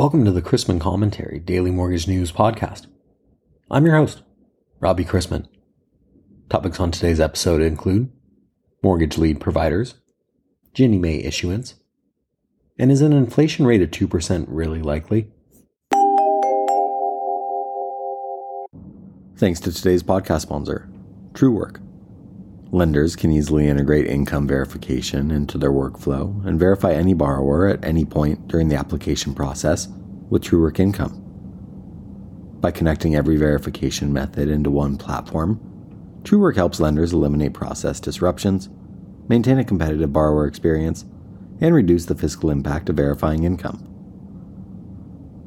Welcome to the Chrisman Commentary Daily Mortgage News Podcast. I'm your host, Robbie Chrisman. Topics on today's episode include mortgage lead providers, Ginnie Mae issuance, and is an inflation rate of 2% really likely? Thanks to today's podcast sponsor, Truework. Lenders can easily integrate income verification into their workflow and verify any borrower at any point during the application process with Truework Income. By connecting every verification method into one platform, Truework helps lenders eliminate process disruptions, maintain a competitive borrower experience, and reduce the fiscal impact of verifying income.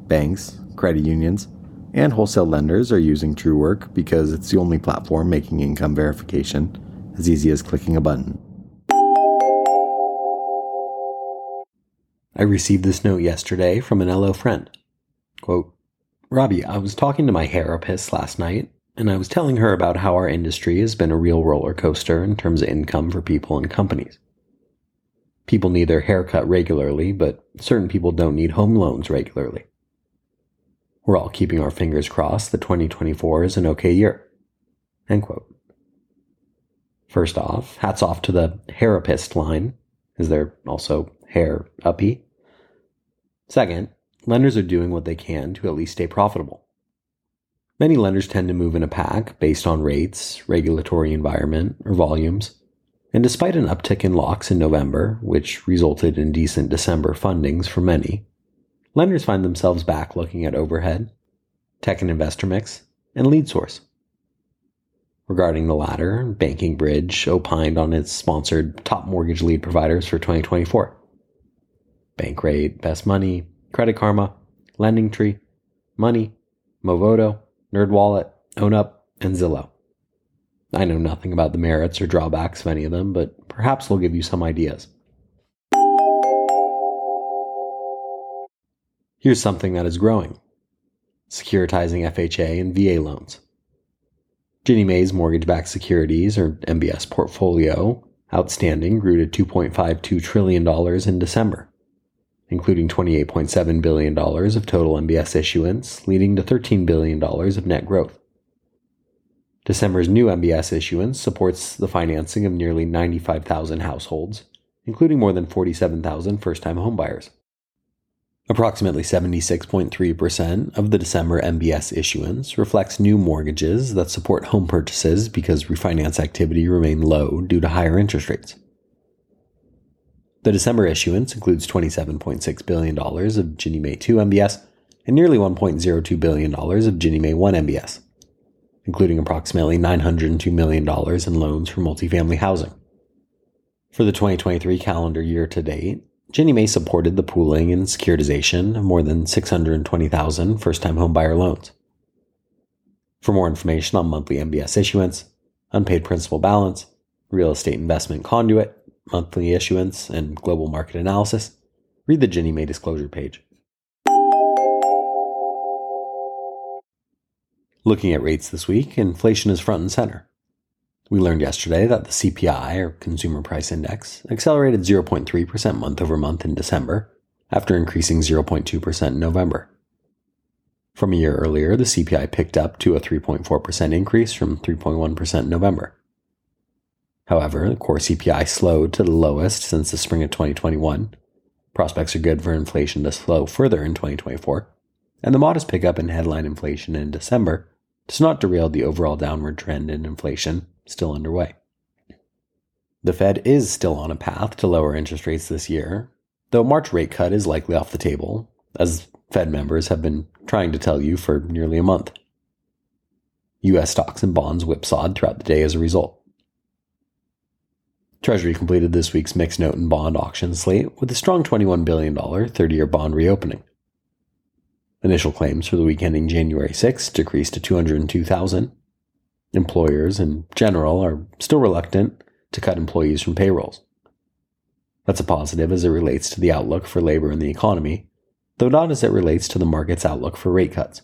Banks, credit unions, and wholesale lenders are using Truework because it's the only platform making income verification as easy as clicking a button. I received this note yesterday from an LO friend. Quote, Robbie, I was talking to my therapist last night, and I was telling her about how our industry has been a real roller coaster in terms of income for people and companies. People need their haircut regularly, but certain people don't need home loans regularly. We're all keeping our fingers crossed that 2024 is an okay year. End quote. First off, hats off to the therapist line. Is there also hair uppy? Second, lenders are doing what they can to at least stay profitable. Many lenders tend to move in a pack based on rates, regulatory environment, or volumes. And despite an uptick in locks in November, which resulted in decent December fundings for many, lenders find themselves back looking at overhead, tech and investor mix, and lead source. Regarding the latter, Banking Bridge opined on its sponsored top mortgage lead providers for 2024. Bankrate, Best Money, Credit Karma, Lending Tree, Money, Movoto, NerdWallet, OwnUp, and Zillow. I know nothing about the merits or drawbacks of any of them, but perhaps they'll give you some ideas. Here's something that is growing securitizing FHA and VA loans. Ginnie Mae's mortgage backed securities, or MBS portfolio, outstanding grew to $2.52 trillion in December, including $28.7 billion of total MBS issuance, leading to $13 billion of net growth. December's new MBS issuance supports the financing of nearly 95,000 households, including more than 47,000 first time homebuyers. Approximately 76.3% of the December MBS issuance reflects new mortgages that support home purchases because refinance activity remained low due to higher interest rates. The December issuance includes $27.6 billion of Ginnie Mae 2 MBS and nearly $1.02 billion of Ginnie Mae 1 MBS, including approximately $902 million in loans for multifamily housing. For the 2023 calendar year to date, Ginnie Mae supported the pooling and securitization of more than 620,000 first time homebuyer loans. For more information on monthly MBS issuance, unpaid principal balance, real estate investment conduit, monthly issuance, and global market analysis, read the Ginnie Mae disclosure page. Looking at rates this week, inflation is front and center. We learned yesterday that the CPI, or Consumer Price Index, accelerated 0.3% month over month in December, after increasing 0.2% in November. From a year earlier, the CPI picked up to a 3.4% increase from 3.1% in November. However, the core CPI slowed to the lowest since the spring of 2021. Prospects are good for inflation to slow further in 2024, and the modest pickup in headline inflation in December does not derail the overall downward trend in inflation still underway. The Fed is still on a path to lower interest rates this year, though March rate cut is likely off the table, as Fed members have been trying to tell you for nearly a month. U.S. stocks and bonds whipsawed throughout the day as a result. Treasury completed this week's mixed note and bond auction slate with a strong $21 billion 30 year bond reopening. Initial claims for the week ending January 6 decreased to 202,000, employers in general are still reluctant to cut employees from payrolls. That's a positive as it relates to the outlook for labor in the economy, though not as it relates to the market's outlook for rate cuts.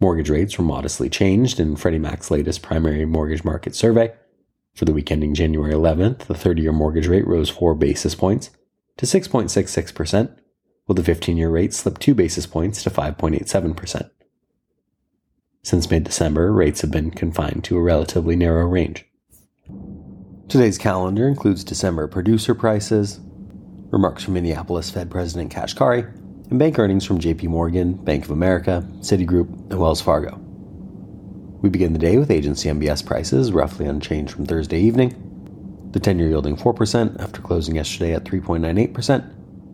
Mortgage rates were modestly changed in Freddie Mac's latest primary mortgage market survey. For the week ending January 11th, the 30 year mortgage rate rose 4 basis points to 6.66%, while the 15 year rate slipped 2 basis points to 5.87%. Since mid December, rates have been confined to a relatively narrow range. Today's calendar includes December producer prices, remarks from Minneapolis Fed President Kashkari, and bank earnings from JP Morgan, Bank of America, Citigroup, and Wells Fargo. We begin the day with agency MBS prices roughly unchanged from Thursday evening. The 10 year yielding 4% after closing yesterday at 3.98%,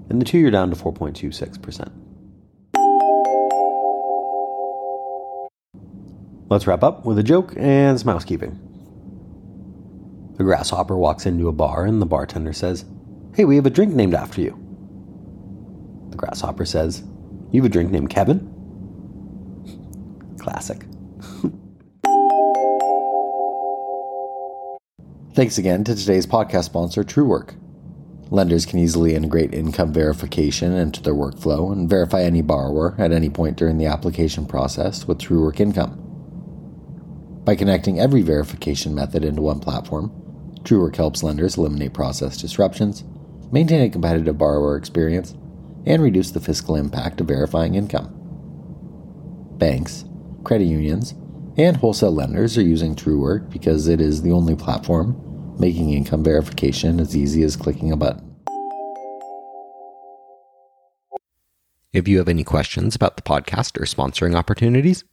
and the 2 year down to 4.26%. Let's wrap up with a joke and some housekeeping. A grasshopper walks into a bar and the bartender says, Hey, we have a drink named after you. The grasshopper says, You have a drink named Kevin? Classic. Thanks again to today's podcast sponsor, Truework. Lenders can easily integrate income verification into their workflow and verify any borrower at any point during the application process with Truework Income. By connecting every verification method into one platform, Truework helps lenders eliminate process disruptions, maintain a competitive borrower experience, and reduce the fiscal impact of verifying income. Banks, credit unions, and wholesale lenders are using Truework because it is the only platform making income verification as easy as clicking a button. If you have any questions about the podcast or sponsoring opportunities,